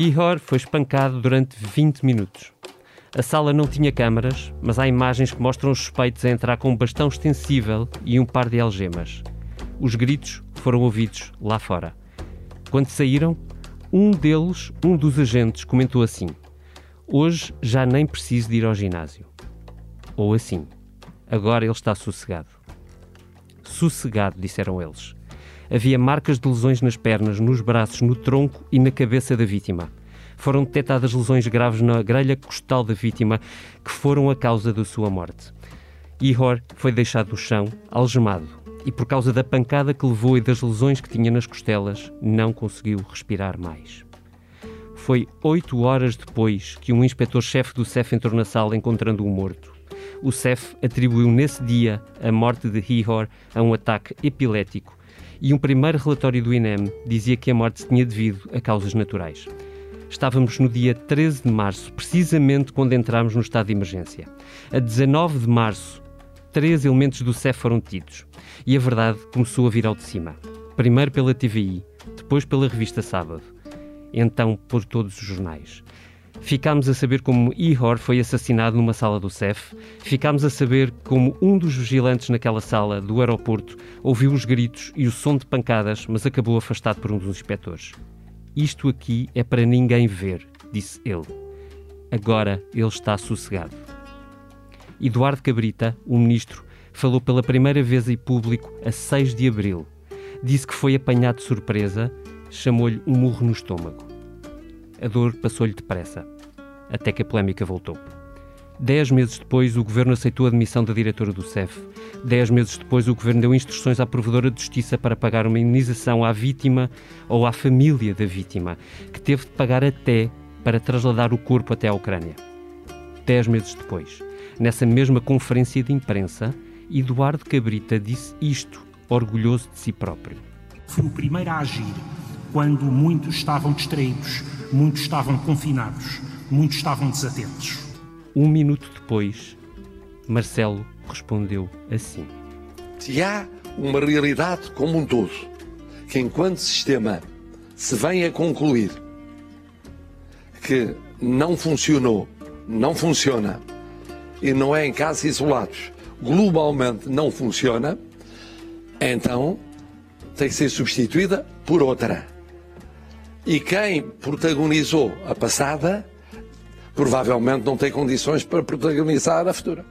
Ihor foi espancado durante 20 minutos. A sala não tinha câmaras, mas há imagens que mostram os suspeitos a entrar com um bastão extensível e um par de algemas. Os gritos foram ouvidos lá fora. Quando saíram, um deles, um dos agentes, comentou assim: Hoje já nem preciso de ir ao ginásio. Ou assim: Agora ele está sossegado. Sossegado, disseram eles. Havia marcas de lesões nas pernas, nos braços, no tronco e na cabeça da vítima. Foram detectadas lesões graves na grelha costal da vítima, que foram a causa da sua morte. Ihor foi deixado no chão, algemado, e por causa da pancada que levou e das lesões que tinha nas costelas, não conseguiu respirar mais. Foi oito horas depois que um inspetor-chefe do CEF entrou na sala encontrando-o morto. O CEF atribuiu nesse dia a morte de Ihor a um ataque epilético e um primeiro relatório do INEM dizia que a morte se tinha devido a causas naturais. Estávamos no dia 13 de março, precisamente quando entramos no estado de emergência. A 19 de março, três elementos do CEF foram detidos. E a verdade começou a vir ao de cima. Primeiro pela TVI, depois pela revista Sábado, então por todos os jornais. Ficámos a saber como Ihor foi assassinado numa sala do CEF. Ficámos a saber como um dos vigilantes naquela sala do aeroporto ouviu os gritos e o som de pancadas, mas acabou afastado por um dos inspectores. Isto aqui é para ninguém ver, disse ele. Agora ele está sossegado. Eduardo Cabrita, o ministro, falou pela primeira vez em público a 6 de abril. Disse que foi apanhado de surpresa, chamou-lhe um murro no estômago. A dor passou-lhe depressa, até que a polémica voltou. Dez meses depois, o governo aceitou a demissão da diretora do CEF. Dez meses depois, o governo deu instruções à provedora de justiça para pagar uma indenização à vítima ou à família da vítima, que teve de pagar até para trasladar o corpo até à Ucrânia. Dez meses depois, nessa mesma conferência de imprensa, Eduardo Cabrita disse isto, orgulhoso de si próprio. Fui o primeiro a agir quando muitos estavam distraídos, muitos estavam confinados, muitos estavam desatentos. Um minuto depois, Marcelo respondeu assim: Se há uma realidade como um todo, que enquanto sistema se vem a concluir que não funcionou, não funciona, e não é em casos isolados, globalmente não funciona, então tem que ser substituída por outra. E quem protagonizou a passada provavelmente não tem condições para protagonizar a futura.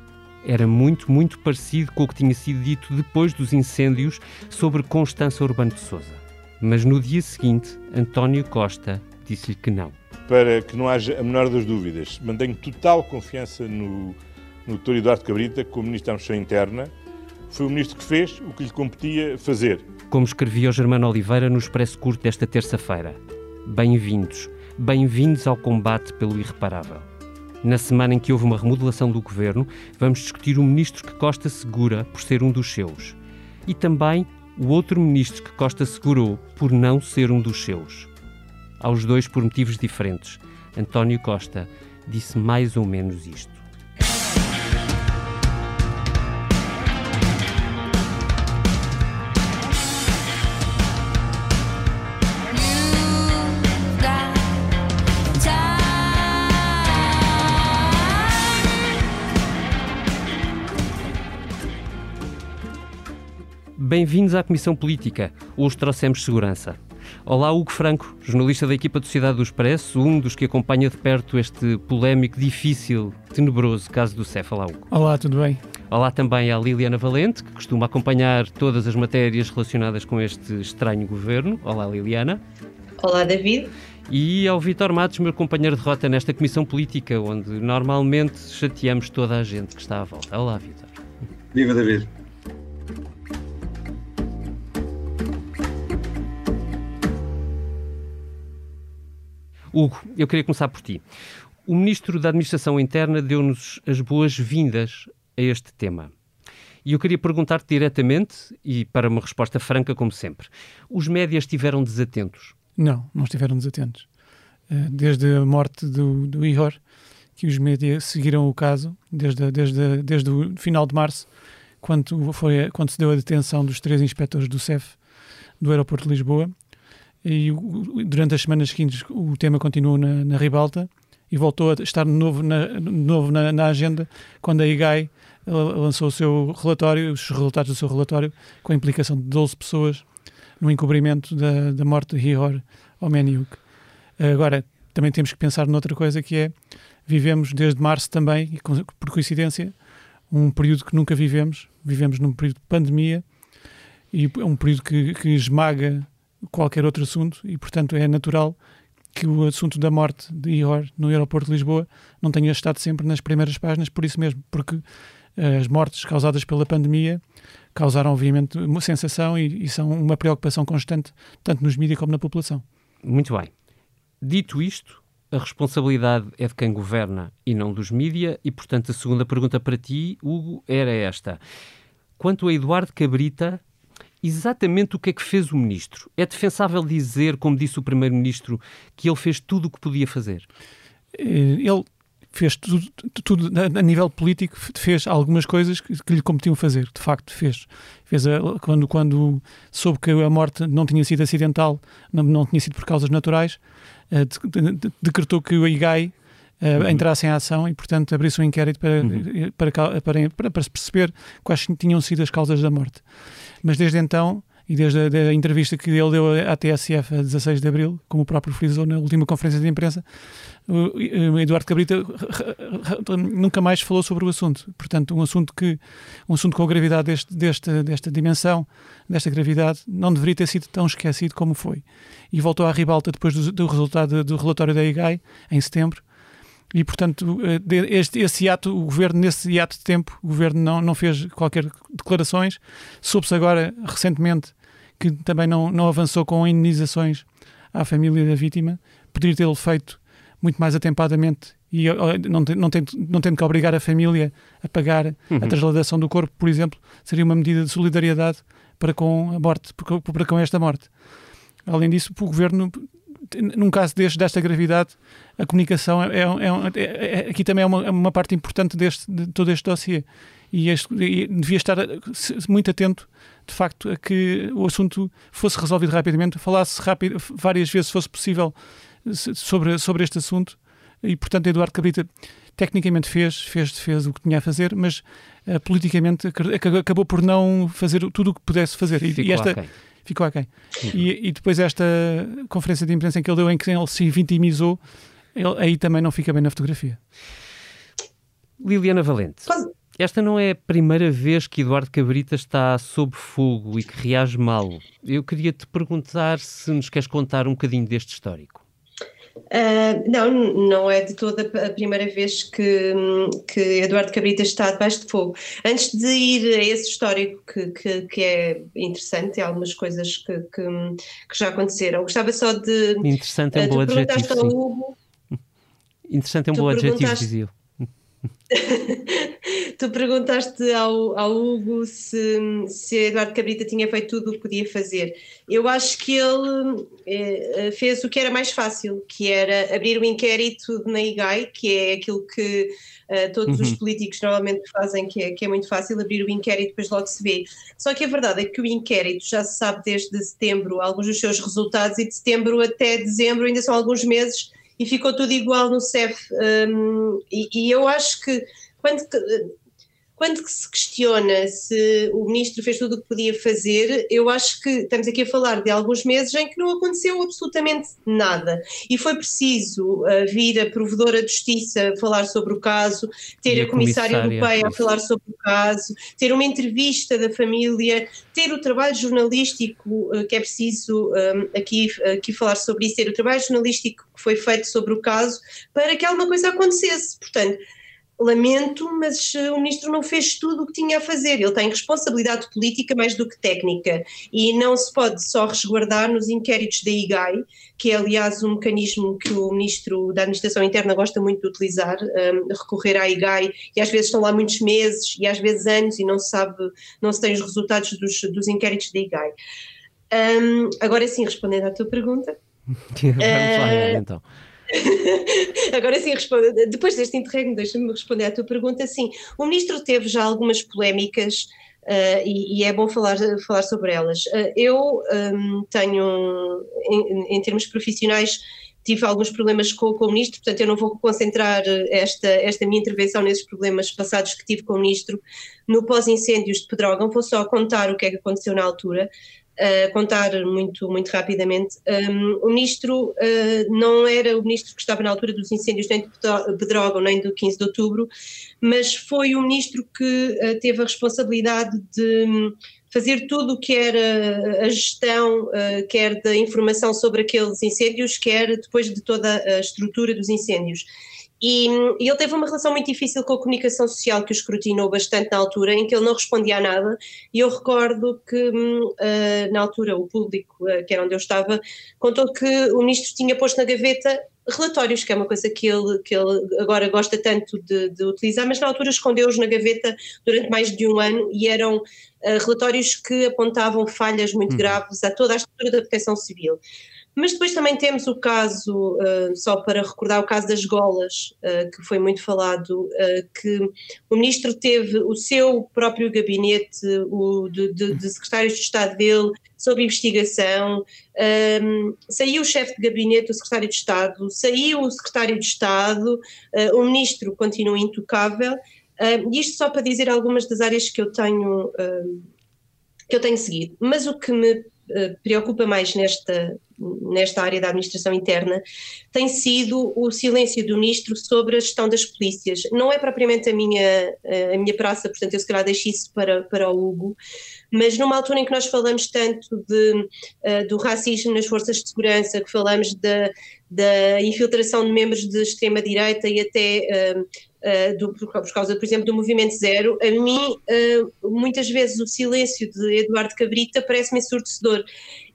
Era muito, muito parecido com o que tinha sido dito depois dos incêndios sobre Constança Urbano de Souza. Mas no dia seguinte, António Costa disse-lhe que não. Para que não haja a menor das dúvidas, mantenho total confiança no, no Dr. Eduardo Cabrita como Ministro da Administração Interna. Foi o Ministro que fez o que lhe competia fazer. Como escrevia o Germano Oliveira no Expresso Curto desta terça-feira. Bem-vindos, bem-vindos ao combate pelo irreparável. Na semana em que houve uma remodelação do governo, vamos discutir o ministro que Costa segura por ser um dos seus. E também o outro ministro que Costa segurou por não ser um dos seus. Aos dois por motivos diferentes. António Costa disse mais ou menos isto. Bem-vindos à Comissão Política. Hoje trouxemos segurança. Olá, Hugo Franco, jornalista da equipa do Sociedade do Expresso, um dos que acompanha de perto este polémico, difícil, tenebroso caso do CEF. Olá, Hugo. Olá, tudo bem? Olá também à Liliana Valente, que costuma acompanhar todas as matérias relacionadas com este estranho governo. Olá, Liliana. Olá, David. E ao Vitor Matos, meu companheiro de rota nesta Comissão Política, onde normalmente chateamos toda a gente que está à volta. Olá, Vitor. Viva, David. Hugo, eu queria começar por ti. O Ministro da Administração Interna deu-nos as boas-vindas a este tema. E eu queria perguntar-te diretamente, e para uma resposta franca, como sempre: os médias estiveram desatentos? Não, não estiveram desatentos. Eh, desde a morte do, do Ihor, que os médias seguiram o caso, desde, desde, desde o final de março, quando, foi, quando se deu a detenção dos três inspectores do CEF do aeroporto de Lisboa, e durante as semanas seguintes o tema continuou na, na ribalta e voltou a estar de novo na, de novo na, na agenda quando a IGAI lançou o seu relatório, os resultados do seu relatório, com a implicação de 12 pessoas no encobrimento da, da morte de Ihor Omeniuk. Agora, também temos que pensar noutra coisa que é, vivemos desde março também, e por coincidência, um período que nunca vivemos, vivemos num período de pandemia, e é um período que, que esmaga qualquer outro assunto, e portanto é natural que o assunto da morte de Ihor no aeroporto de Lisboa não tenha estado sempre nas primeiras páginas, por isso mesmo, porque as mortes causadas pela pandemia causaram, obviamente, uma sensação e, e são uma preocupação constante, tanto nos mídias como na população. Muito bem. Dito isto, a responsabilidade é de quem governa e não dos mídias, e, portanto, a segunda pergunta para ti, Hugo, era esta. Quanto a Eduardo Cabrita, exatamente o que é que fez o ministro? É defensável dizer, como disse o primeiro-ministro, que ele fez tudo o que podia fazer? Eh, ele fez tudo, tudo a nível político, fez algumas coisas que, que lhe competiam fazer, de facto fez. fez a, quando, quando soube que a morte não tinha sido acidental, não, não tinha sido por causas naturais, de, decretou que o IGAI uh, entrasse em ação e, portanto, abrisse um inquérito para, uhum. para, para, para, para, se perceber quais tinham sido as causas da morte. Mas desde então e desde a, a, entrevista que ele deu à TSF a 16 de abril, como o próprio frisou na última conferência de imprensa, o Eduardo Cabrita nunca mais falou sobre o assunto. Portanto, um assunto que um assunto com a gravidade deste, desta, desta dimensão, desta gravidade, não deveria ter sido tão esquecido como foi. E voltou à ribalta depois do, do resultado do relatório da IGAI, em setembro, e, portanto, eh, este, esse ato, o governo, nesse ato de tempo, o governo não, não fez qualquer declarações. Soube-se agora, recentemente, que também não, não avançou com indenizações à família da vítima. Poderia tê-lo feito muito mais atempadamente e não, não, tendo, não tendo que obrigar a família a pagar uhum. a transladação do corpo, por exemplo, seria uma medida de solidariedade para com a morte, para com esta morte. Além disso, o governo num caso deste, desta gravidade, a comunicação é, é, é, é aqui também é uma, é uma, parte importante deste, de todo este dossiê. E, este, e devia estar muito atento, de facto, a que o assunto fosse resolvido rapidamente, falasse rápido, várias vezes, se fosse possível, sobre, sobre este assunto. E, portanto, Eduardo Cabrita tecnicamente fez, fez, fez o que tinha a fazer, mas uh, politicamente acabou por não fazer tudo o que pudesse fazer. E, e esta, ficou aquém. E, e depois esta conferência de imprensa em que ele deu, em que ele se vitimizou, ele, aí também não fica bem na fotografia. Liliana Valente. Esta não é a primeira vez que Eduardo Cabrita está sob fogo e que reage mal. Eu queria te perguntar se nos queres contar um bocadinho deste histórico. Uh, não, não é de toda a primeira vez que, que Eduardo Cabrita está debaixo de fogo. Antes de ir a esse histórico que, que, que é interessante, há algumas coisas que, que, que, já aconteceram. Gostava só de. Interessante é um bom adjetivo. Interessante é um bom adjetivo, dizia tu perguntaste ao, ao Hugo se, se Eduardo Cabrita tinha feito tudo o que podia fazer. Eu acho que ele eh, fez o que era mais fácil, que era abrir o um inquérito na IGAI, que é aquilo que uh, todos uhum. os políticos normalmente fazem, que é, que é muito fácil, abrir o inquérito e depois logo se vê. Só que a verdade é que o inquérito já se sabe desde setembro alguns dos seus resultados e de setembro até dezembro ainda são alguns meses e ficou tudo igual no CEF. Um, e, e, eu acho que quando, quando se questiona se o ministro fez tudo o que podia fazer, eu acho que estamos aqui a falar de alguns meses em que não aconteceu absolutamente nada. E foi preciso uh, vir a provedora de justiça falar sobre o caso, ter a, a comissária europeia a falar sobre o caso, ter uma entrevista da família, ter o trabalho jornalístico, uh, que é preciso um, aqui, aqui falar sobre isso, ter o trabalho jornalístico que foi feito sobre o caso para que alguma coisa acontecesse. Portanto, lamento, mas eh, o ministro não fez tudo o que tinha a fazer. Ele tem responsabilidade política mais do que técnica e não se pode só resguardar nos inquéritos da IGAI, que é aliás um mecanismo que o ministro da Administração Interna gosta muito de utilizar, um, ehm, recorrer à IGAI, e às vezes estão lá muitos meses e às vezes anos e não se sabe, não se tem os resultados dos, dos inquéritos da IGAI. Um, ehm, agora sim, respondendo à tua pergunta. Vamos lá, uh, então. Agora sim, depois deste interregno, deixa-me responder à tua pergunta. Sim, o ministro teve já algumas polémicas Uh, e, e, é bom falar, falar sobre elas. Uh, eu um, tenho, em, em, termos profissionais, tive alguns problemas com, com, o ministro, portanto eu não vou concentrar esta, esta minha intervenção nesses problemas passados que tive com o ministro no pós-incêndios de Pedrógão, vou só contar o que é que aconteceu na altura contar muito, muito rapidamente. Um, o ministro uh, não era o ministro que estava na altura dos incêndios nem de Pedrógão nem do 15 de outubro, mas foi o ministro que uh, teve a responsabilidade de fazer tudo o que era a gestão, quer da informação sobre aqueles incêndios, quer depois de toda a estrutura dos incêndios. E, e, ele teve uma relação muito difícil com a comunicação social que o escrutinou bastante na altura, em que ele não respondia a nada. E eu recordo que, uh, na altura, o público, uh, que era onde eu estava, contou que o ministro tinha posto na gaveta relatórios, que é uma coisa que ele, que ele agora gosta tanto de, de utilizar, mas na altura escondeu-os na gaveta durante mais de um ano e eram uh, relatórios que apontavam falhas muito uhum. graves a toda a estrutura da proteção civil. Mas depois também temos o caso, uh, só para recordar, o caso das golas, uh, que foi muito falado, uh, que o ministro teve o seu próprio gabinete, o de, de, de secretários de Estado dele, sob investigação, um, saiu o chefe de gabinete, o secretário de Estado, saiu o secretário de Estado, o ministro continua intocável, isto só para dizer algumas das áreas que eu tenho, que eu tenho seguido. Mas o que me preocupa mais nesta, nesta área da administração interna tem sido o silêncio do ministro sobre a gestão das polícias. Não é propriamente a minha, a minha praça, portanto eu se calhar deixo isso para, para o Hugo, mas numa altura em que nós falamos tanto de, uh, do racismo nas forças de segurança, que falamos da, da infiltração de membros de extrema-direita e até uh, uh, do, por causa, por exemplo, do Movimento Zero, a mim muitas vezes o silêncio de Eduardo Cabrita parece-me ensurdecedor.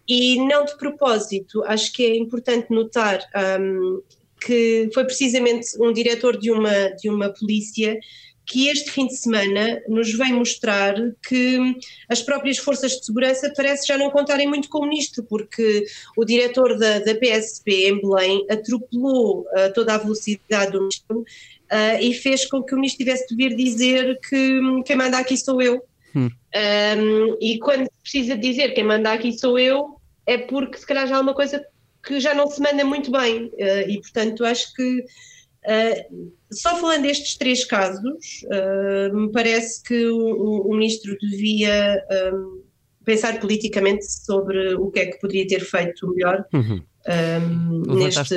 E não de propósito, acho que é importante notar um, que foi precisamente um diretor de uma, de uma polícia que este fim de semana nos vem mostrar que as próprias forças de segurança parece já não contarem muito com o ministro, porque o diretor da, da PSP em Belém atropelou uh, toda a velocidade do ministro uh, e fez com que o ministro tivesse de vir dizer que quem manda aqui sou eu. Hum. Um, e quando precisa dizer quem manda aqui sou eu, é porque se calhar já há uma coisa que já não se manda muito bem. Uh, e portanto acho que uh, só falando destes três casos, uh, me parece que o, o ministro devia um, pensar politicamente sobre o que é que poderia ter feito melhor. Uhum. Um, levantaste,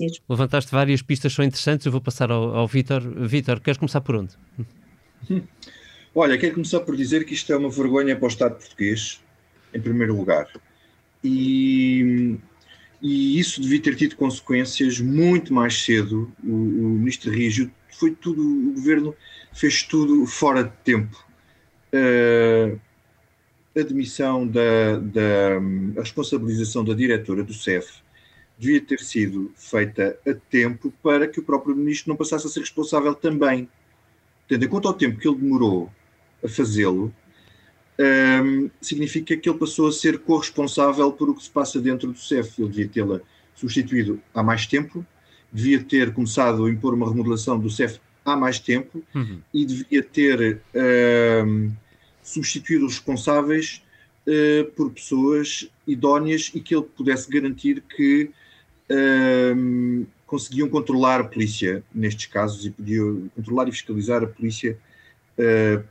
neste, levantaste várias pistas, são interessantes. Eu vou passar ao, ao Vítor. Vítor, queres começar por onde? Olha, quero começar por dizer que isto é uma vergonha para o Estado português, em primeiro lugar. E, e isso devia ter tido consequências muito mais cedo. O, o ministro reagiu, foi tudo, o governo fez tudo fora de tempo. Uh, a demissão da, da responsabilização da diretora do CEF devia ter sido feita a tempo para que o próprio ministro não passasse a ser responsável também. Tendo em conta o tempo que ele demorou a fazê-lo, um, significa que ele passou a ser corresponsável por o que se passa dentro do CEF. Ele devia tê-la substituído há mais tempo, devia ter começado a impor uma remodelação do CEF há mais tempo uhum. e devia ter um, substituído os responsáveis uh, por pessoas idóneas e que ele pudesse garantir que um, conseguiam controlar a polícia nestes casos e podiam controlar e fiscalizar a polícia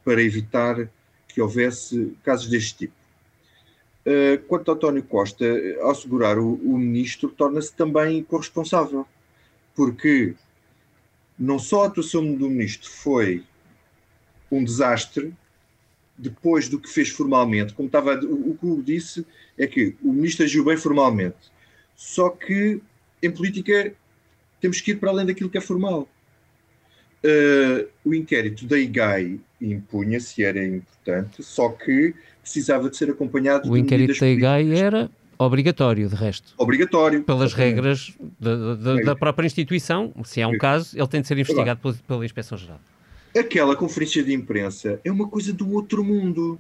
para evitar que houvesse casos deste tipo. Uh, quanto a António Costa, ao segurar o, o ministro, torna-se também corresponsável, porque não só a atuação do ministro foi um desastre, depois do que fez formalmente, como estava, o, o que o disse é que o ministro agiu bem formalmente, só que em política temos que ir para além daquilo que é formal. Uh, o inquérito da IGAI impunha-se, era importante, só que precisava de ser acompanhado o inquérito da IGAI era obrigatório, de resto. Obrigatório. Pelas regras da, da, da, própria instituição, se é um caso, ele tem de ser investigado pela, pela Inspeção-Geral. Aquela conferência de imprensa é uma coisa do outro mundo.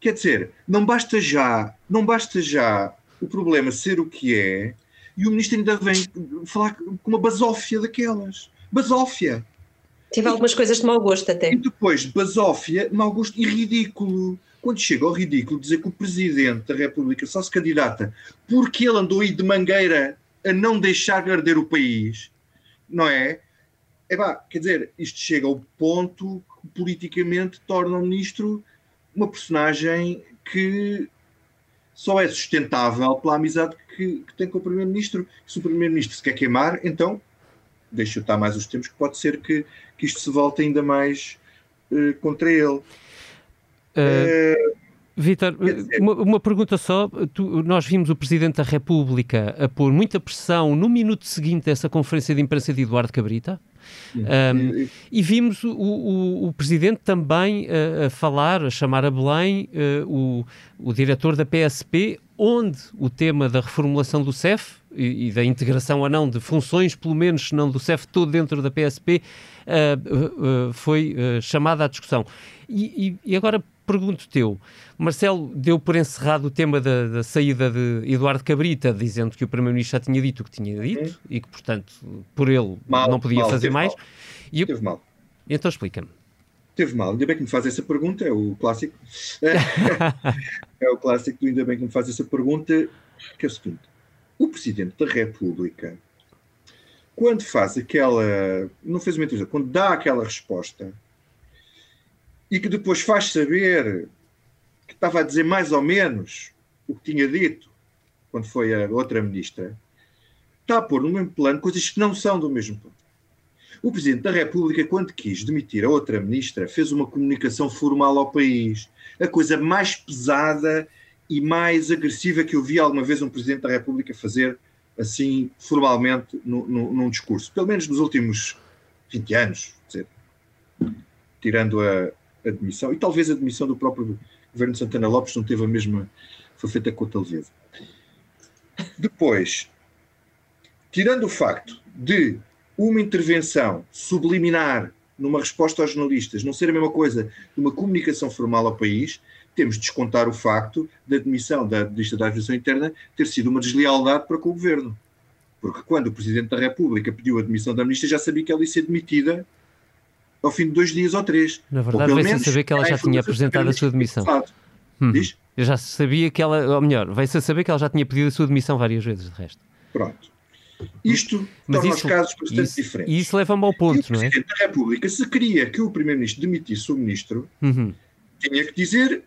Quer dizer, não basta já, não basta já o problema ser o que é, e o ministro ainda vem falar com uma basófia daquelas. Basófia. Tive algumas coisas de mau gosto até. E depois, basófia, mau gosto e ridículo. Quando chega ao ridículo dizer que o Presidente da República só se candidata porque ele andou aí de mangueira a não deixar arder o país, não é? É pá, quer dizer, isto chega ao ponto que politicamente torna o ministro uma personagem que só é sustentável pela amizade que, que tem com o Primeiro-Ministro. Se o Primeiro-Ministro se quer queimar, então deixa estar mais os tempos, que pode ser que, que isto se volte ainda mais uh, contra ele. Uh, Vitor, uma, uma, pergunta só. Tu, nós vimos o Presidente da República a pôr muita pressão no minuto seguinte dessa conferência de imprensa de Eduardo Cabrita. Um, e vimos o, o, o Presidente também a, a, falar, a chamar a Belém uh, o, o diretor da PSP, onde o tema da reformulação do CEF e, e, da integração ou não de funções, pelo menos, se não do CEF todo dentro da PSP, uh, uh, foi chamada à discussão. E, e, e agora pergunto teu, Marcelo deu por encerrado o tema da, da, saída de Eduardo Cabrita, dizendo que o Primeiro-Ministro já tinha dito o que tinha dito hum. e que, portanto, por ele mal, não podia mal, fazer mais. Mal. E teve mal. Então explica-me. Teve mal. Ainda bem que me faz essa pergunta, é o clássico. é o clássico do ainda bem que me faz essa pergunta, que é o seguinte. O Presidente da República, quando faz aquela. Não fez uma entrevista, quando dá aquela resposta e que depois faz saber que estava a dizer mais ou menos o que tinha dito quando foi a outra ministra, está a pôr no mesmo plano coisas que não são do mesmo plano. O Presidente da República, quando quis demitir a outra ministra, fez uma comunicação formal ao país. A coisa mais pesada e mais agressiva que eu vi alguma vez um Presidente da República fazer assim formalmente no, no, num discurso. Pelo menos nos últimos 20 anos, dizer, tirando a, a demissão, e talvez a demissão do próprio governo de Santana Lopes não teve a mesma, foi feita com a leveza. Depois, tirando o facto de uma intervenção subliminar numa resposta aos jornalistas não ser a mesma coisa de uma comunicação formal ao país, temos de descontar o facto da demissão da Ministra da Administração Interna ter sido uma deslealdade para com o governo. Porque quando o Presidente da República pediu a demissão da Ministra, já sabia que ela ia ser demitida ao fim de dois dias ou três. Na verdade, veio-se a saber que ela já tinha apresentado a sua demissão. Hum. Diz? Eu já sabia que ela, ou melhor, veio-se a saber que ela já tinha pedido a sua demissão várias vezes, de resto. Pronto. Isto Mas torna isso, os casos bastante isso, diferentes. E isso leva-me ao ponto, não é? O Presidente da República, se queria que o Primeiro-Ministro demitisse o Ministro, uhum. tinha que dizer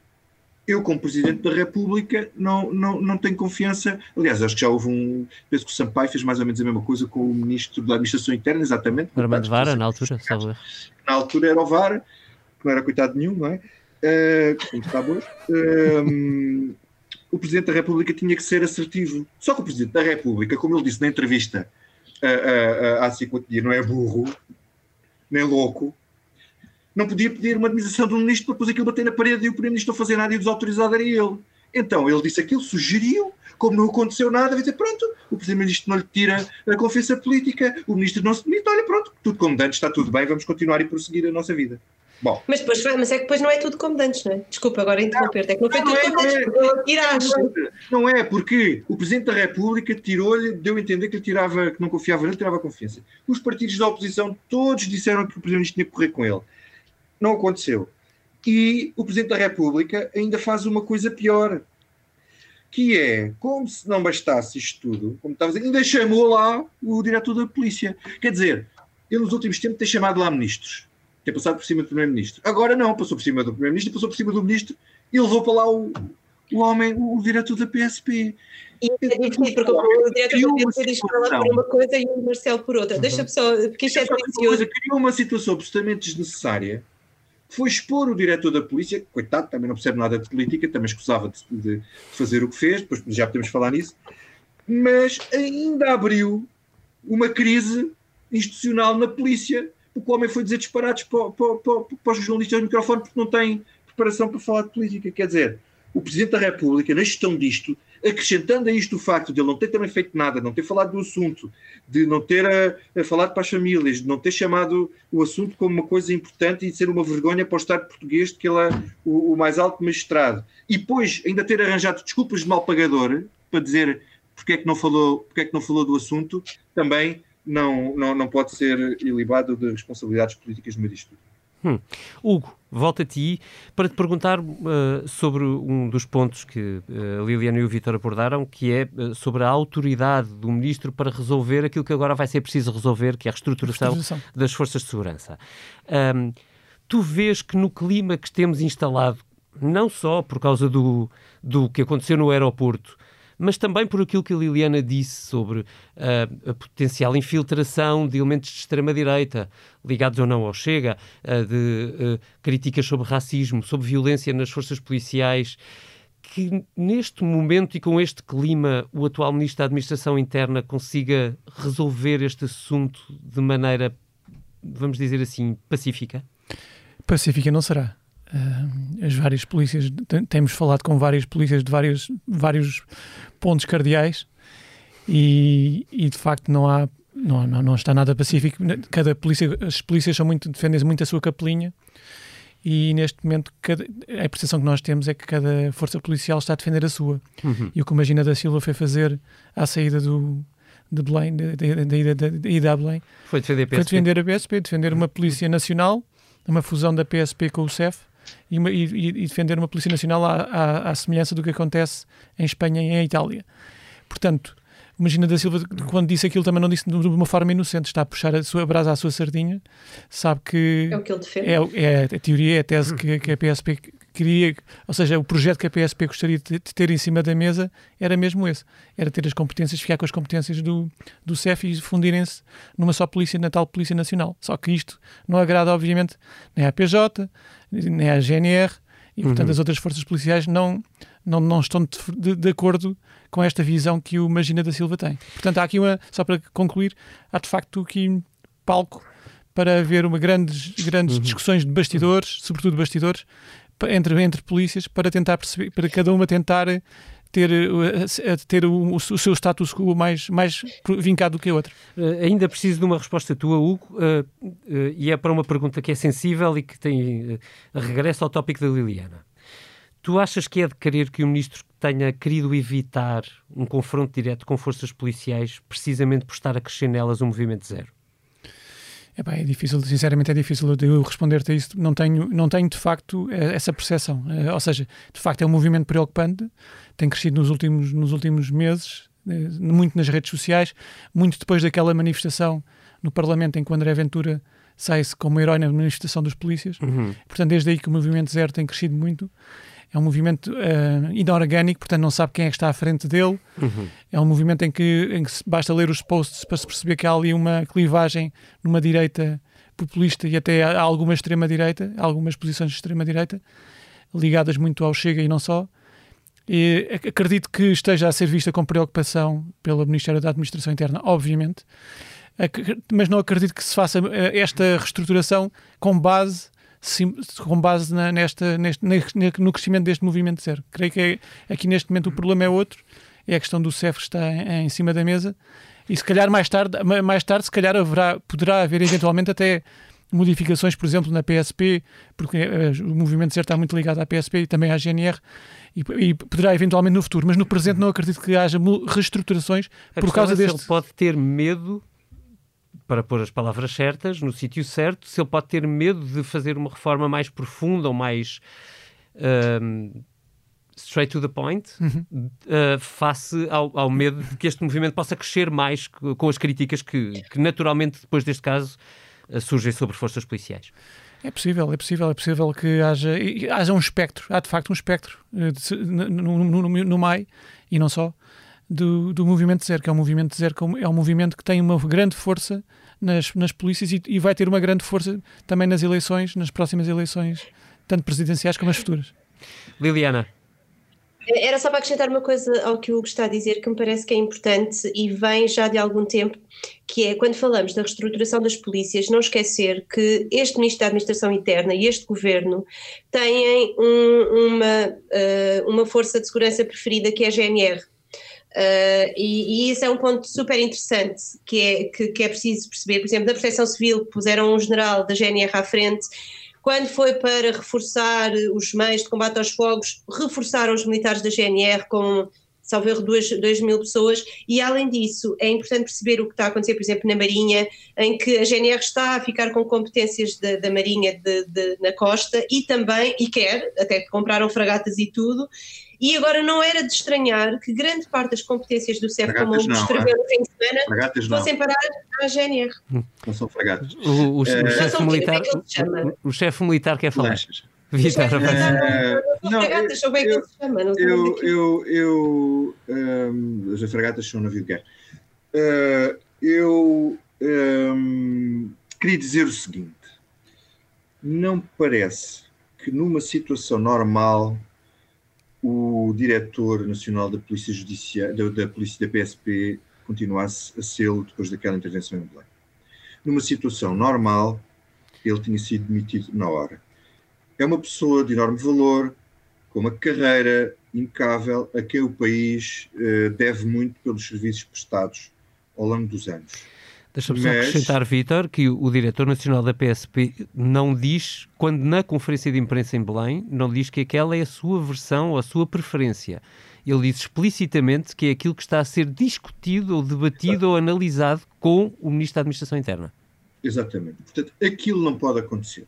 eu, como Presidente da República, não, não, não tenho confiança. Aliás, acho que já houve um. Penso que o Sampaio fez mais ou menos a mesma coisa com o Ministro da Administração Interna, exatamente. Armando Vara, na altura, salve. Na altura era o Vara, que não era coitado nenhum, não é? Uh, como está hoje. Uh, o Presidente da República tinha que ser assertivo. Só que o Presidente da República, como ele disse na entrevista uh, há 50 dias, não é burro, nem louco, não podia pedir uma administração do ministro para depois aquilo bater na parede e o primeiro-ministro não fazer nada e desautorizado era ele. Então ele disse aquilo, sugeriu, como não aconteceu nada, dizer pronto, o primeiro-ministro não lhe tira a confiança política, o ministro não se demite, olha pronto, tudo como dantes, está tudo bem, vamos continuar e prosseguir a nossa vida. Bom. Mas, depois, mas é que depois não é tudo como dantes, não é? Desculpa agora interromper-te, é que não foi não, tudo é, como dantes, é, Não é, porque o Presidente da República tirou-lhe, deu a entender que ele tirava, que não confiava nele, tirava a confiança. Os partidos da oposição todos disseram que o Primeiro-Ministro tinha que correr com ele. Não aconteceu. E o Presidente da República ainda faz uma coisa pior, que é, como se não bastasse isto tudo, como estava a dizer, ainda chamou lá o diretor da polícia. Quer dizer, ele nos últimos tempos tem chamado lá ministros, tem passado por cima do primeiro-ministro. Agora não, passou por cima do primeiro-ministro, passou por cima do ministro e levou para lá o, o homem, o diretor da PSP. E é difícil, porque o diretor da PSP diz para lá por uma coisa e o Marcelo por outra. Uhum. Deixa-me só, porque isto é delicioso. Criou uma situação absolutamente desnecessária foi expor o diretor da polícia, coitado, também não percebe nada de política, também escusava de, de, fazer o que fez, depois já podemos falar nisso, mas ainda abriu uma crise institucional na polícia, porque o homem foi dizer disparados para, para, para, para os jornalistas do microfone porque não tem preparação para falar de política. Quer dizer, o Presidente da República, na gestão disto, acrescentando a isto o facto de ele não ter também feito nada, não ter falado do assunto, de não ter a, eh, a falado para as famílias, de não ter chamado o assunto como uma coisa importante e de ser uma vergonha para o Estado português de que ele é o, o mais alto magistrado. E depois ainda ter arranjado desculpas de mal pagador para dizer porque é que não falou, porque é que não falou do assunto, também não, não, não pode ser ilibado de responsabilidades políticas no meio disto. Hum. Hugo, volto a ti para te perguntar uh, sobre um dos pontos que uh, a Liliana e o Vitor abordaram, que é uh, sobre a autoridade do Ministro para resolver aquilo que agora vai ser preciso resolver, que é a reestruturação, reestruturação. das forças de segurança. Um, tu vês que no clima que temos instalado, não só por causa do, do que aconteceu no aeroporto, mas também por aquilo que a Liliana disse sobre uh, a potencial infiltração de elementos de extrema-direita, ligados ou não ao Chega, uh, de uh, críticas sobre racismo, sobre violência nas forças policiais, que neste momento e com este clima o atual Ministro da Administração Interna consiga resolver este assunto de maneira, vamos dizer assim, pacífica? Pacífica não será. As várias polícias, temos falado com várias polícias de vários, vários pontos cardeais e, e de facto não há não, não, não está nada pacífico. Cada polícia, as polícias são muito, defendem muito a sua capelinha e neste momento cada, a percepção que nós temos é que cada força policial está a defender a sua. Uhum. E o que o Magina da Silva foi fazer à saída do, de Belém, da ida a Belém, foi defender a PSP. Foi defender a PSP, defender uma polícia nacional, uma fusão da PSP com o CEF e, e, e defender uma Polícia Nacional à, à, à, semelhança do que acontece em Espanha e em Itália. Portanto, o Magina da Silva, quando disse aquilo, também não disse de uma forma inocente, está a puxar a sua brasa à sua sardinha, sabe que. É o que ele defende. É, é a teoria, é a tese que, que a PSP queria, ou seja, o projeto que a PSP gostaria de ter em cima da mesa era mesmo esse, era ter as competências, ficar com as competências do, do CEF e fundirem-se numa só polícia, na tal Polícia Nacional. Só que isto não agrada, obviamente, nem à PJ, nem à GNR, e portanto uhum. as outras forças policiais não, não, não estão de, de, acordo com esta visão que o Magina da Silva tem. Portanto, há aqui uma, só para concluir, há de facto aqui palco para haver uma grandes, grandes uhum. discussões de bastidores, sobretudo bastidores, entre, entre polícias para tentar perceber, para cada uma tentar ter, eh, ter o, o, seu status quo mais, mais vincado do que a outra. Uh, ainda preciso de uma resposta tua, Hugo, uh, uh, e é para uma pergunta que é sensível e que tem regresso ao tópico da Liliana. Tu achas que é de querer que o ministro tenha querido evitar um confronto direto com forças policiais precisamente por estar a crescer nelas um movimento zero? Epá, é difícil, sinceramente é difícil eu responder-te a isso. Não tenho, não tenho de facto eh, essa percepção. Eh, ou seja, de facto é um movimento preocupante, tem crescido nos últimos, nos últimos meses, eh, muito nas redes sociais, muito depois daquela manifestação no Parlamento em que o André Ventura sai-se como herói na manifestação dos polícias. Uhum. Portanto, desde aí que o movimento zero tem crescido muito é um movimento uh, inorgânico, portanto não sabe quem é que está à frente dele. Uhum. É um movimento em que, em que basta ler os posts para se perceber que há ali uma clivagem numa direita populista e até há alguma extrema-direita, algumas posições de extrema-direita, ligadas muito ao Chega e não só. E acredito que esteja a ser vista com preocupação pelo Ministério da Administração Interna, obviamente, mas não acredito que se faça eh, esta reestruturação com base sim, com base na, nesta, neste, no crescimento deste movimento zero. Creio que é, aqui neste momento o problema é outro, é a questão do CEF que está em, em cima da mesa. E se calhar mais tarde, mais tarde se calhar haverá, poderá haver eventualmente até modificações, por exemplo, na PSP, porque uh, o movimento zero está muito ligado à PSP e também à GNR, e, e, poderá eventualmente no futuro, mas no presente não acredito que haja reestruturações a por causa é deste... ele pode ter medo para pôr as palavras certas no sítio certo, se ele pode ter medo de fazer uma reforma mais profunda ou mais um, straight to the point, uhum. uh, face ao, ao, medo de que este movimento possa crescer mais com as críticas que, que naturalmente, depois deste caso, uh, surgem sobre forças policiais. É possível, é possível, é possível que haja, haja um espectro, há de facto um espectro de, no, no, no, no MAI e não só, do, do Movimento Zero, que é um Movimento Zero, é um movimento que tem uma grande força nas, nas polícias e, e vai ter uma grande força também nas eleições, nas próximas eleições, tanto presidenciais como as futuras. Liliana. Era só para acrescentar uma coisa ao que o Hugo está a dizer, que me parece que é importante e vem já de algum tempo, que é quando falamos da reestruturação das polícias, não esquecer que este Ministro da Administração Interna e este Governo têm um, uma, uh, uma força de segurança preferida que é a GNR. Uh, e, e, isso é um ponto super interessante que é, que, que, é preciso perceber. Por exemplo, da Proteção Civil, puseram um general da GNR à frente. Quando foi para reforçar os meios de combate aos fogos, reforçaram os militares da GNR com salvo erro, 2 mil pessoas, e além disso, é importante perceber o que está a acontecer, por exemplo, na Marinha, em que a GNR está a ficar com competências da, da Marinha de, de, na costa e também, e quer, até que compraram fragatas e tudo, e agora não era de estranhar que grande parte das competências do CEF, como o escreveu no fim de semana, fragatas fossem parar à GNR. Não são fragatas. O, o, o é, chefe militar, o, o chefe militar quer falar. Lanchas. Vitor, não, fragatas são bem que se chama. Não eu, eu, eu, um, as fragatas são um navio de guerra. Uh, eu um, queria dizer o seguinte: não parece que numa situação normal o diretor nacional da Polícia Judiciária, da, da Polícia da PSP continuasse a sê-lo depois daquela intervenção em Belém. Numa situação normal, ele tinha sido demitido na hora. É uma pessoa de enorme valor, com uma carreira impecável, a quem o país uh, deve muito pelos serviços prestados ao longo dos anos. Deixa-me só acrescentar, Vítor, que o, o diretor nacional da PSP não diz, quando na conferência de imprensa em Belém, não diz que aquela é a sua versão ou a sua preferência. Ele diz explicitamente que é aquilo que está a ser discutido ou debatido Exato. ou analisado com o Ministro da Administração Interna. Exatamente. Portanto, aquilo não pode acontecer.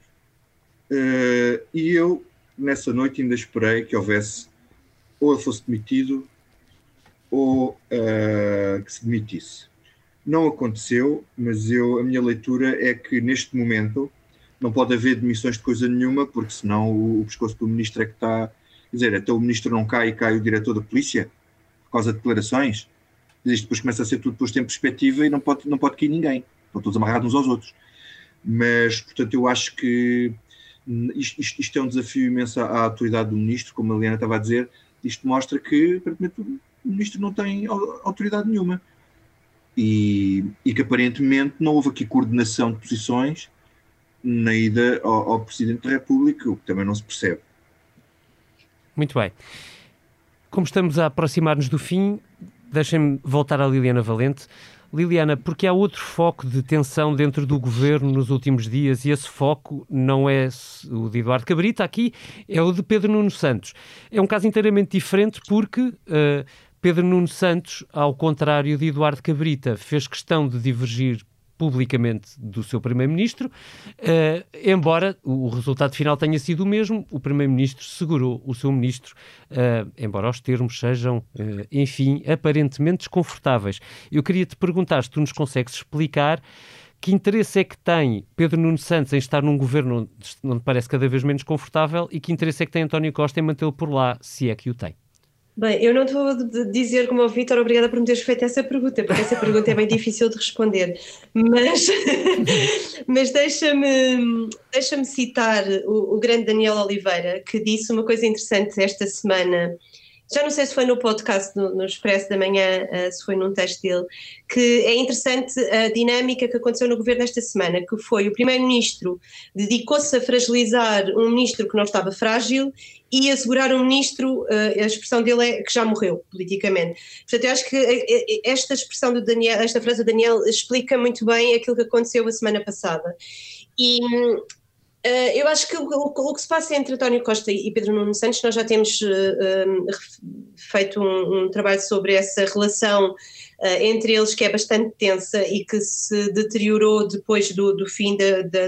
Uh, e eu, nessa noite, ainda esperei que houvesse ou ele fosse demitido ou uh, que se demitisse. Não aconteceu, mas eu, a minha leitura é que neste momento não pode haver demissões de coisa nenhuma, porque senão o, o pescoço do ministro é que está. Quer dizer, até o ministro não cai e cai o diretor da polícia por causa de declarações. Isto depois começa a ser tudo posto em perspectiva e não pode, não pode cair ninguém. Estão todos amarrados uns aos outros. Mas, portanto, eu acho que isto, isto, isto é um desafio imenso à, autoridade do ministro, como a Eliana estava a dizer. Isto mostra que, aparentemente, o ministro não tem autoridade nenhuma e, e, que aparentemente não houve aqui coordenação de posições na ida ao, ao, Presidente da República, o que também não se percebe. Muito bem. Como estamos a aproximar-nos do fim, deixem-me voltar à Liliana Valente. Liliana, porque há outro foco de tensão dentro do governo nos últimos dias e esse foco não é o de Eduardo Cabrita aqui, é o de Pedro Nuno Santos. É um caso inteiramente diferente porque uh, Pedro Nuno Santos, ao contrário de Eduardo Cabrita, fez questão de divergir publicamente do seu Primeiro-Ministro, uh, embora o resultado final tenha sido o mesmo, o Primeiro-Ministro segurou o seu Ministro, uh, embora os termos sejam, uh, enfim, aparentemente desconfortáveis. Eu queria te perguntar se tu nos consegues explicar que interesse é que tem Pedro Nuno Santos em estar num governo onde parece cada vez menos confortável e que interesse é que tem António Costa em mantê-lo por lá, se é que o tem. Bem, eu não te vou dizer como o Vitor, obrigada por me teres feito essa pergunta, porque essa pergunta é bem difícil de responder, mas, mas deixa-me deixa citar o, o, grande Daniel Oliveira, que disse uma coisa interessante esta semana, já não sei se foi no podcast no, no Expresso da Manhã, uh, se foi num texto dele, que é interessante a dinâmica que aconteceu no governo esta semana, que foi o primeiro-ministro dedicou-se a fragilizar um ministro que não estava frágil e assegurar um ministro, uh, a expressão dele é que já morreu politicamente. Portanto, eu acho que eh, esta expressão do Daniel, esta frase do Daniel explica muito bem aquilo que aconteceu a semana passada. E eu acho que o, que se passa entre António Costa e Pedro Nuno Santos, nós já temos uh, feito um, um, trabalho sobre essa relação uh, entre eles que é bastante tensa e que se deteriorou depois do, do fim da, da,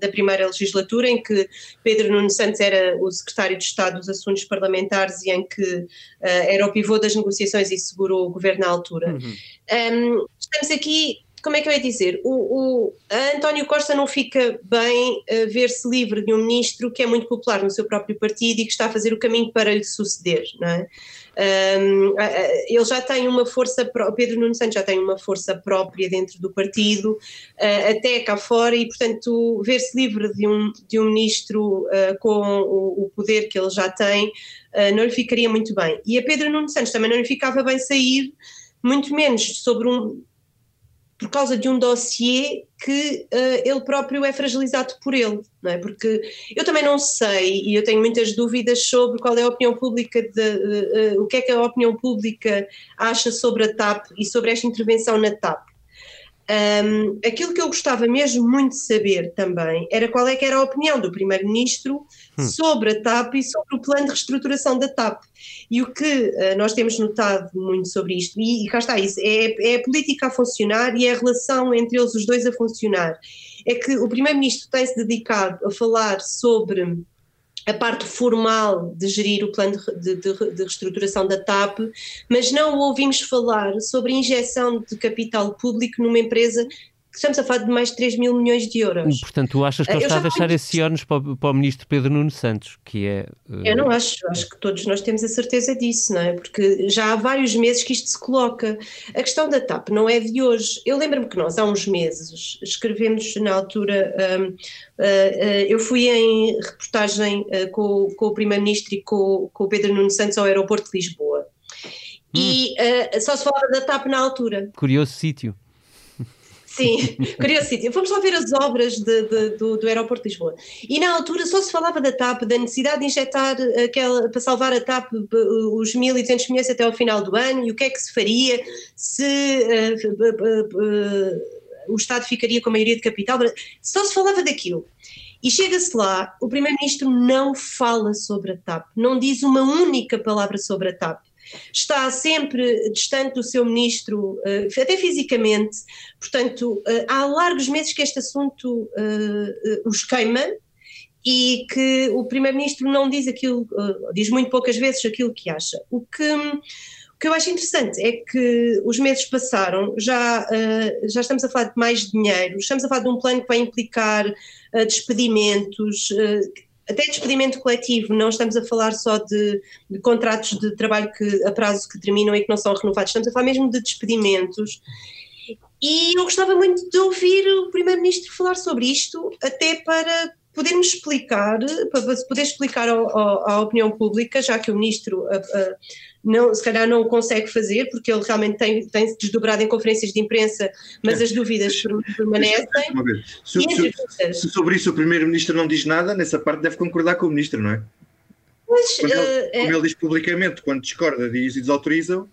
da, primeira legislatura, em que Pedro Nuno Santos era o secretário de Estado dos Assuntos Parlamentares e em que era o pivô das negociações e segurou o governo na altura. Uhum. Um, estamos aqui como é que eu ia dizer? O, o António Costa não fica bem a ver-se livre de um ministro que é muito popular no seu próprio partido e que está a fazer o caminho para lhe suceder, não é? Um, ele já tem uma força, Pedro Nuno Santos já tem uma força própria dentro do partido, uh, até cá fora, e portanto ver-se livre de um, de um ministro uh, com o, o, poder que ele já tem uh, não lhe ficaria muito bem. E a Pedro Nuno Santos também não lhe ficava bem sair, muito menos sobre um por causa de um dossiê que uh, ele próprio é fragilizado por ele, não é? Porque eu também não sei e eu tenho muitas dúvidas sobre qual é a opinião pública, de, uh, o que é que a opinião pública acha sobre a TAP e sobre esta intervenção na TAP. Um, aquilo que eu gostava mesmo muito de saber também era qual é que era a opinião do Primeiro-Ministro hum. sobre a TAP e sobre o plano de reestruturação da TAP. E o que uh, nós temos notado muito sobre isto, e, e cá está isso, é, é a política a funcionar e é a relação entre eles os dois a funcionar. É que o Primeiro-Ministro tem-se dedicado a falar sobre a parte formal de gerir o plano de, de, de, reestruturação da TAP, mas não ouvimos falar sobre injeção de capital público numa empresa estamos a falar de mais de 3 mil milhões de euros. Portanto, tu achas que ele está a deixar esse ónus para, para, o ministro Pedro Nuno Santos, que é... Uh... Eu não acho, acho que todos nós temos a certeza disso, não é? Porque já há vários meses que isto se coloca. A questão da TAP não é de hoje. Eu lembro-me que nós, há uns meses, escrevemos na altura, um, uh, uh, eu fui em reportagem com, com, o Primeiro-Ministro e com, com o Pedro Nuno Santos ao aeroporto de Lisboa. Hum. E só se falava da TAP na altura. Curioso sítio. Sim, curioso sítio. Fomos lá ver as obras de, de, do, do aeroporto de Lisboa. E na altura só se falava da TAP, da necessidade de injetar aquela, para salvar a TAP os 1.200 milhões até ao final do ano e o que é que se faria se uh, uh, uh, o Estado ficaria com a maioria de capital. Só se falava daquilo. E chega-se lá, o Primeiro-Ministro não fala sobre a TAP, não diz uma única palavra sobre a TAP está sempre distante do seu ministro, eh, até fisicamente, portanto, eh, há largos meses que este assunto eh, os queima e que o primeiro-ministro não diz aquilo, diz muito poucas vezes aquilo que acha. O que, o que eu acho interessante é que os meses passaram, já, já estamos a falar de mais dinheiro, estamos a falar de um plano que vai implicar despedimentos, até despedimento coletivo, não estamos a falar só de, de, contratos de trabalho que, a prazo que terminam e que não são renovados, estamos a falar mesmo de despedimentos. E eu gostava muito de ouvir o Primeiro-Ministro falar sobre isto, até para podermos explicar, para poder explicar ao, ao, à opinião pública, já que o Ministro a, a, não, se calhar não o consegue fazer, porque ele realmente tem, tem se desdobrado em conferências de imprensa, mas as dúvidas permanecem. Se, se, se, sobre isso o Primeiro-Ministro não diz nada, nessa parte deve concordar com o Ministro, não é? Mas, ele, uh, como é... ele diz publicamente, quando discorda, diz e desautoriza,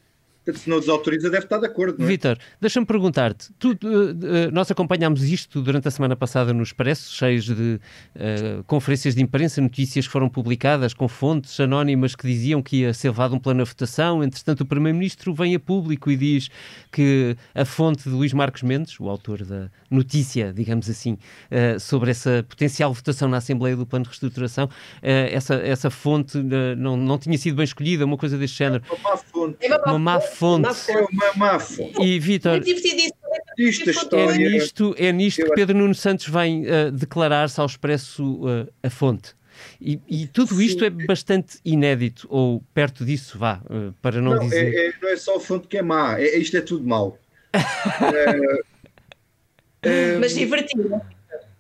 se não desautoriza, deve estar de acordo. É? Vitor, deixa-me perguntar-te. Uh, nós acompanhámos isto durante a semana passada no Expresso, cheios de uh, conferências de imprensa, notícias que foram publicadas com fontes anónimas que diziam que ia ser levado um plano de votação. Entretanto, o Primeiro-Ministro vem a público e diz que a fonte de Luís Marcos Mendes, o autor da notícia, digamos assim, uh, sobre essa potencial votação na Assembleia do Plano de Reestruturação, essa, essa fonte não, não tinha sido bem escolhida, uma coisa deste género. É uma má fonte. É uma má fonte fonte. É uma má fonte. E Vitor, é nisto, é nisto que Pedro Nuno Santos vem uh, declarar-se ao expresso uh, a fonte. E, e tudo Sim. isto é bastante inédito, ou perto disso, vá, uh, para não, não dizer. É, é, não é só a fonte que é má, é, isto é tudo mau. Mas divertido.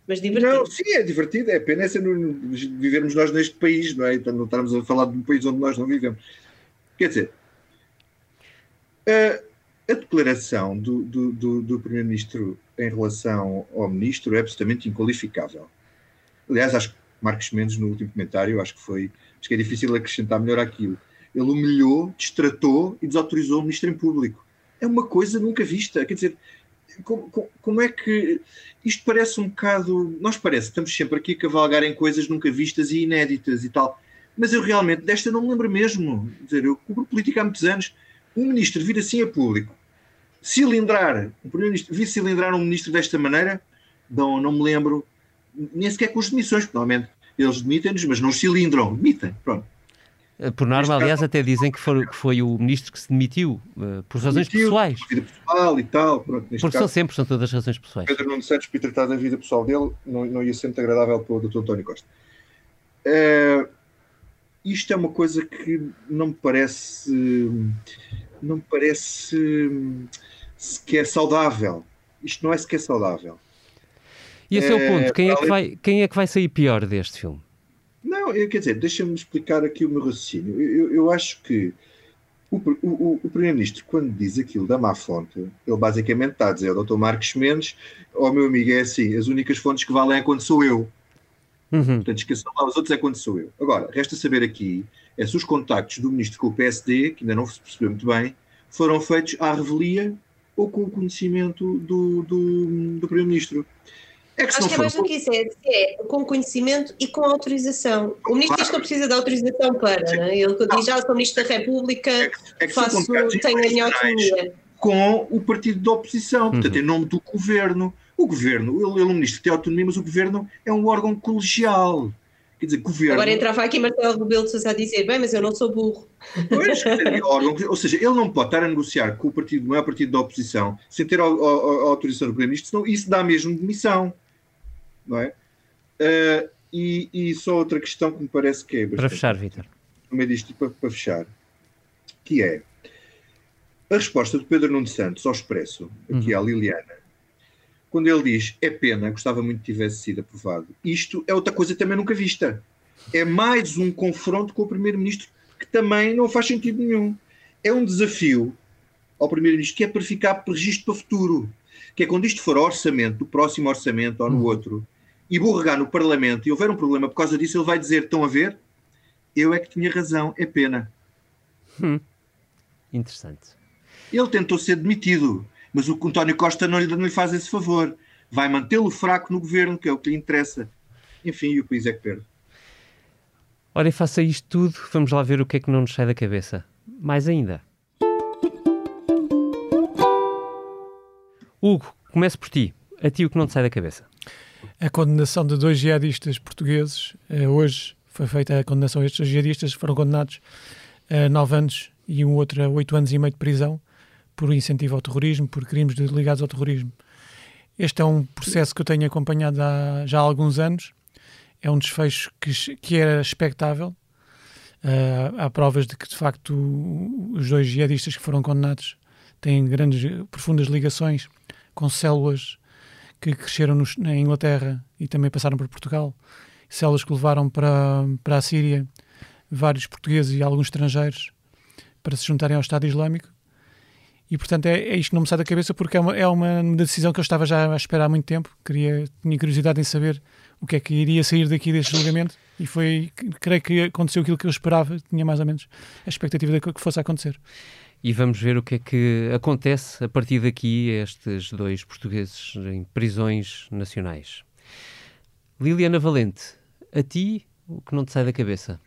Mas divertido. Não, sim, é divertido, é pena é vivermos nós neste país, não é? Então não estamos a falar de um país onde nós não vivemos. Quer dizer, a, declaração do, do, do, do Primeiro-Ministro em relação ao Ministro é absolutamente inqualificável. Aliás, acho que Marcos Mendes, no último comentário, acho que foi. Acho que é difícil acrescentar melhor aquilo. Ele humilhou, destratou e desautorizou o Ministro em público. É uma coisa nunca vista. Quer dizer, como, como, é que isto parece um bocado. Nós parece estamos sempre aqui a cavalgar em coisas nunca vistas e inéditas e tal. Mas eu realmente desta não me lembro mesmo. Quer dizer, eu cubro política há muitos anos um ministro vir assim a público, cilindrar, um primeiro-ministro vir cilindrar um ministro desta maneira, não, não me lembro, nem sequer com as demissões, normalmente eles demitem-nos, mas não cilindram, demitem, pronto. Eh, por norma, aliás, até dizem que foi, que foi, o ministro que se demitiu uh, por razões demitiu, pessoais. Vida pessoal e tal. Pronto, Porque caso, são sempre, são todas razões pessoais. Pedro Nuno Santos, por tratar da vida pessoal dele, não, não ia ser muito agradável para o Dr. António Costa. Uh, isto é uma coisa que não me parece não me parece sequer saudável. Isto não é sequer saudável. E esse é, é o ponto. Quem é, que vai, quem é que vai sair pior deste filme? Não, eu, quer dizer, deixa-me explicar aqui o meu raciocínio. Eu, eu acho que o, o, o Primeiro-Ministro, quando diz aquilo da má fonte, ele basicamente está a dizer ao Dr. Marcos Mendes, ó oh, meu amigo, é assim, as únicas fontes que valem é quando sou eu. Uhum. Portanto, esqueçam lá, os outros é quando sou eu. Agora, resta saber aqui é se os contactos do ministro com o PSD, que ainda não se percebeu muito bem, foram feitos à revelia ou com o conhecimento do, do, do Primeiro-Ministro. É que Acho que é mais do que isso, é, é, com conhecimento e com autorização. O ministro claro. diz que não precisa de autorização para, né? ele diz já sou ministro da República, é que, é que faço, tenho a minha autonomia. Com o partido da oposição, uhum. portanto, em nome do governo. O governo, ele, ele é um ministro que tem autonomia, mas o governo é um órgão colegial. Quer dizer, governo. Agora entrava aqui Marcelo Rebelo de a dizer: bem, mas eu não sou burro. Pois, órgão, ou seja, ele não pode estar a negociar com o partido, o maior partido da oposição, sem ter a, a, a autorização do Primeiro-Ministro, senão isso dá mesmo demissão. Não é? Uh, e, e, só outra questão que me parece que é. Para fechar, Vitor. No meio disto, para, para fechar, que é a resposta do Pedro Nuno Santos ao Expresso, aqui uhum. à Liliana, quando ele diz é pena, gostava muito que tivesse sido aprovado. Isto é outra coisa também nunca vista. É mais um confronto com o Primeiro-Ministro que também não faz sentido nenhum. É um desafio ao Primeiro-Ministro que é para ficar registro para o futuro. Que é quando isto for orçamento, do próximo orçamento ou no uhum. outro, e borregar no Parlamento e houver um problema por causa disso, ele vai dizer: estão a ver? Eu é que tinha razão, é pena. Hum. Interessante. Ele tentou ser demitido. Mas o António Costa não lhe, não lhe faz esse favor. Vai mantê-lo fraco no governo, que é o que lhe interessa. Enfim, e o país é que perde. Ora, e faça isto tudo, vamos lá ver o que é que não nos sai da cabeça. Mais ainda. Hugo, comece por ti. A ti o que não te sai da cabeça? A condenação de dois jihadistas portugueses. Eh, hoje foi feita a condenação. Estes jihadistas foram condenados a nove anos e um outro a oito anos e meio de prisão por incentivo ao terrorismo, por crimes ligados ao terrorismo. Este é um processo que eu tenho acompanhado há, já há alguns anos. É um desfecho que, que era expectável. Uh, há provas de que, de facto, os dois jihadistas que foram condenados têm grandes, profundas ligações com células que cresceram na Inglaterra e também passaram por Portugal. Células que levaram para, para a Síria vários portugueses e alguns estrangeiros para se juntarem ao Estado Islâmico e portanto é, é isto não me sai da cabeça porque é uma, é uma decisão que eu estava já a esperar há muito tempo. Queria, tinha curiosidade em saber o que é que iria sair daqui deste julgamento e foi, creio que aconteceu aquilo que eu esperava, tinha mais ou menos a expectativa de que fosse acontecer. E vamos ver o que é que acontece a partir daqui estes dois portugueses em prisões nacionais. Liliana Valente, a ti o que não te sai da cabeça?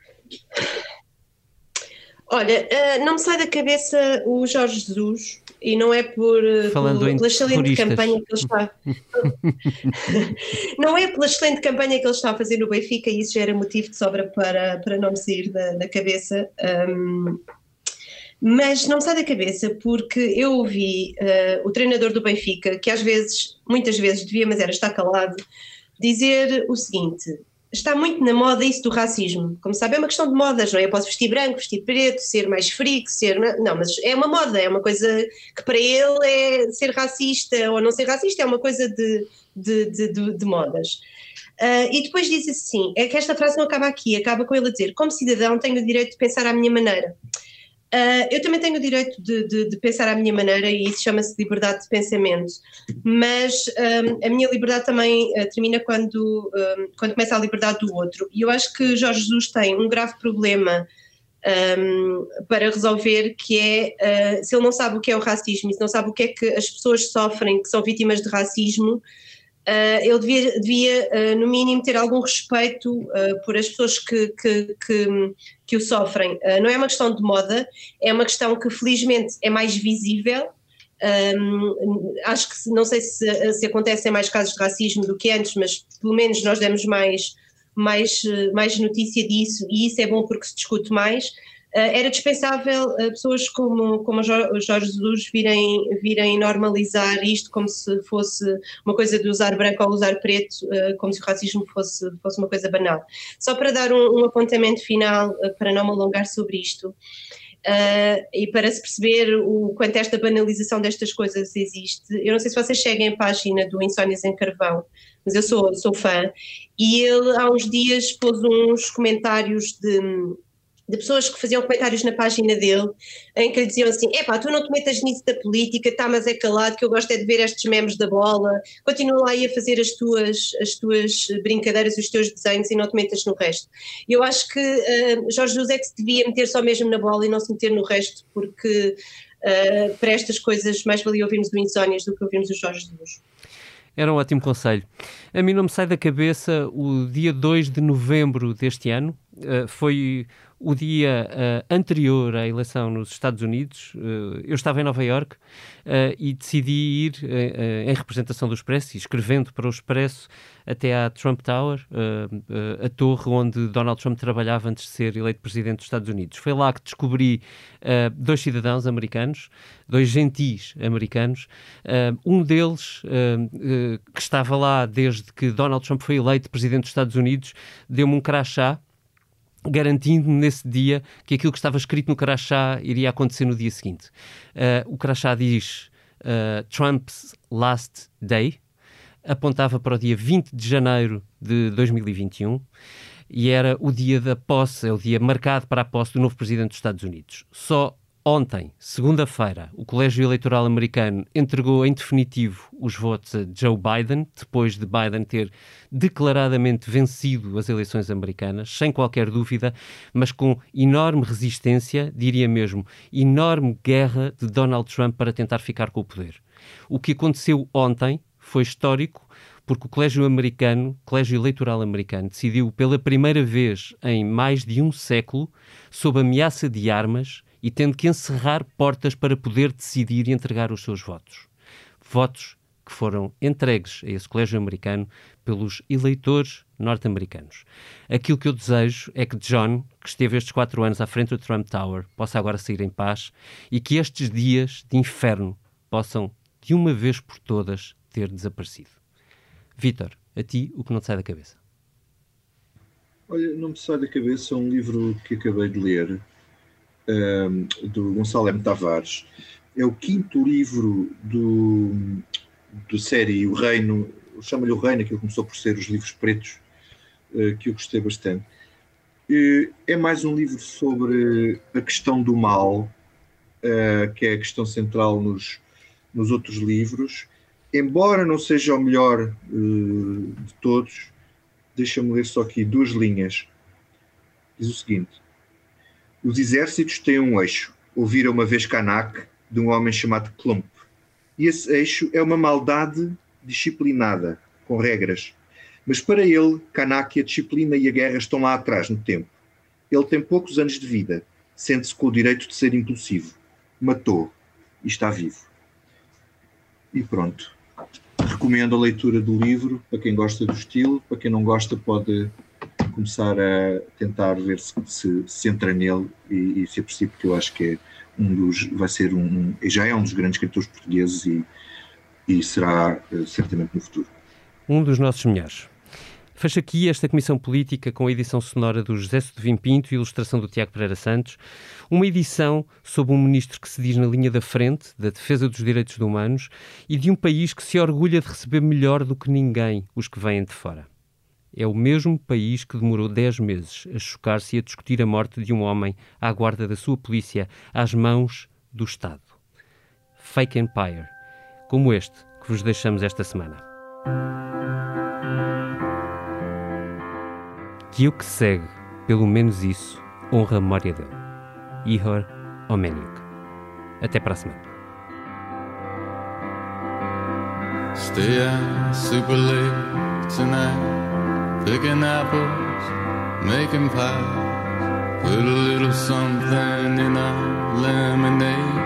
Olha, uh, não me sai da cabeça o Jorge Jesus e não é por, eh, Falando por pela excelente campanha que ele está não é pela excelente campanha que ele está a fazer no Benfica e isso já era motivo de sobra para, para não me sair da, da cabeça. Um, mas não me sai da cabeça porque eu ouvi uh, o treinador do Benfica que às vezes, muitas vezes devia mas era estar calado dizer o seguinte está muito na moda isso do racismo. Como sabe, é uma questão de modas, não é? Eu posso vestir branco, vestir preto, ser mais frio, ser. Não, mas é uma moda, é uma coisa que para ele é ser racista ou não ser racista, é uma coisa de, de, de, de, de modas. Uh, e depois diz assim: é que esta frase não acaba aqui, acaba com ele a dizer: como cidadão, tenho o direito de pensar à minha maneira. Uh, eu também tenho o direito de, de, de, pensar à minha maneira e isso chama-se liberdade de pensamento, mas um, a minha liberdade também uh, termina quando, um, quando começa a liberdade do outro. E eu acho que Jorge Jesus tem um grave problema um, para resolver, que é uh, se ele não sabe o que é o racismo se não sabe o que é que as pessoas sofrem que são vítimas de racismo, Uh, ele devia, devia uh, no mínimo, ter algum respeito uh, por as pessoas que, que, que, que o sofrem. não é uma questão de moda, é uma questão que felizmente é mais visível. Um, acho que não sei se, se acontecem mais casos de racismo do que antes, mas pelo menos nós demos mais, mais, mais notícia disso e isso é bom porque se discute mais. Eh, era dispensável eh, pessoas como, como Jorge Jesus virem, virem normalizar isto como se fosse uma coisa de usar branco ou usar preto, eh, como se o racismo fosse, fosse uma coisa banal. Só para dar um, um apontamento final, para não me alongar sobre isto, Uh, e para se perceber o quanto esta banalização destas coisas existe, eu não sei se vocês seguem a página do Insónias em Carvão, mas eu sou, sou fã, e ele há uns dias pôs uns comentários de, de pessoas que faziam comentários na página dele em que lhe diziam assim: epá, tu não te metas nisso da política, tá, mas é calado, que eu gosto é de ver estes memes da bola, continua lá aí a fazer as tuas, as tuas brincadeiras, os teus desenhos e não te metas no resto. Eu acho que uh, Jorge José que se devia meter só mesmo na bola e não se meter no resto, porque uh, para estas coisas mais valia ouvirmos o Insónias do que ouvirmos o Jorge Jesus. Era um ótimo conselho. A mim não me sai da cabeça o dia 2 de novembro deste ano. Uh, foi o dia uh, anterior à eleição nos Estados Unidos. Uh, eu estava em Nova York e decidi ir em representação do Expresso, escrevendo para o Expresso até à Trump Tower, a torre onde Donald Trump trabalhava antes de ser eleito presidente dos Estados Unidos. Foi lá que descobri dois cidadãos americanos, dois gentis americanos. um deles, que estava lá desde que Donald Trump foi eleito presidente dos Estados Unidos, deu-me um crachá garantindo-me nesse dia que aquilo que estava escrito no crachá iria acontecer no dia seguinte. Uh, o crachá diz uh, Trump's Last Day, apontava para o dia 20 de janeiro de 2021 e era o dia da posse, é o dia marcado para a posse do novo presidente dos Estados Unidos. Só Ontem, segunda-feira, o Colégio Eleitoral Americano entregou em definitivo os votos a Joe Biden, depois de Biden ter declaradamente vencido as eleições americanas, sem qualquer dúvida, mas com enorme resistência, diria mesmo, enorme guerra de Donald Trump para tentar ficar com o poder. O que aconteceu ontem foi histórico, porque o Colégio Americano, Colégio Eleitoral Americano, decidiu pela primeira vez em mais de um século, sob ameaça de armas, e tendo que encerrar portas para poder decidir e entregar os seus votos. Votos que foram entregues a esse colégio americano pelos eleitores norte-americanos. Aquilo que eu desejo é que John, que esteve estes quatro anos à frente do Trump Tower, possa agora sair em paz e que estes dias de inferno possam, de uma vez por todas, ter desaparecido. Vitor, a ti o que não te sai da cabeça? Olha, não me sai da cabeça um livro que acabei de ler, um, do Gonçalo M. Tavares. É o quinto livro do, do série O Reino, chama-lhe O Reino, que começou por ser os livros pretos, uh, que eu gostei bastante. É mais um livro sobre a questão do mal, uh, que é a questão central nos, nos outros livros. Embora não seja o melhor de todos, deixa-me ler só aqui duas linhas. Diz o seguinte: os exércitos têm um eixo, ouvira uma vez Kanak, de um homem chamado Klump. E esse eixo é uma maldade disciplinada, com regras. Mas para ele, Kanak, a disciplina e a guerra estão lá atrás no tempo. Ele tem poucos anos de vida, sente-se com o direito de ser impulsivo. Matou e está vivo. E pronto. Recomendo a leitura do livro para quem gosta do estilo, para quem não gosta pode começar a tentar ver se se, se entra nele e, e se aprecia, porque eu acho que é um dos, vai ser um, já é um dos grandes escritores portugueses e, e será uh, certamente no futuro. Um dos nossos melhores. Fecha aqui esta comissão política com a edição sonora do José Sodovim Pinto e ilustração do Tiago Pereira Santos. Uma edição sobre um ministro que se diz na linha da frente da defesa dos direitos humanos e de um país que se orgulha de receber melhor do que ninguém os que vêm de fora. É o mesmo país que demorou 10 meses a chocar-se e a discutir a morte de um homem à guarda da sua polícia às mãos do Estado. Fake Empire, como este que vos deixamos esta semana. Que o que segue, pelo menos isso, honra a memória dele. Ihor Omeniuk. Até para a semana. Stay out super late tonight. Picking apples, making pies. Put a little something in our lemonade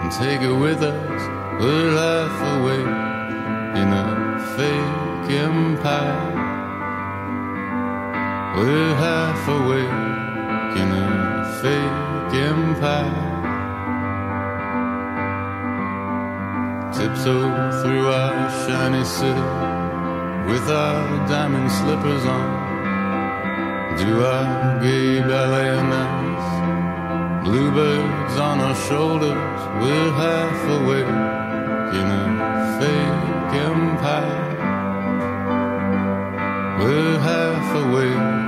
and take it with us. We're half awake in a fake empire. We're half awake in a fake empire. Tiptoe through our shiny city with our diamond slippers on. Do our gay ballet nights. Bluebirds on our shoulders, we're half awake in a fake empire. We're half awake